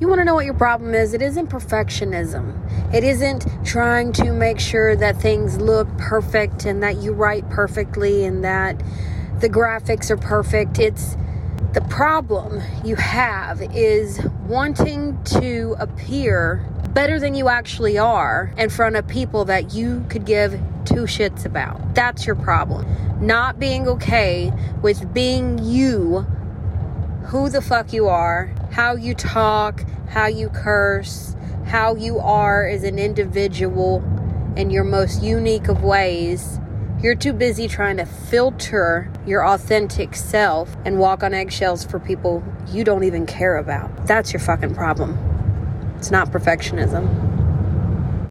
You want to know what your problem is? It isn't perfectionism. It isn't trying to make sure that things look perfect and that you write perfectly and that the graphics are perfect. It's the problem you have is wanting to appear better than you actually are in front of people that you could give two shits about. That's your problem. Not being okay with being you, who the fuck you are, how you talk, how you curse, how you are as an individual in your most unique of ways. You're too busy trying to filter your authentic self and walk on eggshells for people you don't even care about. That's your fucking problem. It's not perfectionism.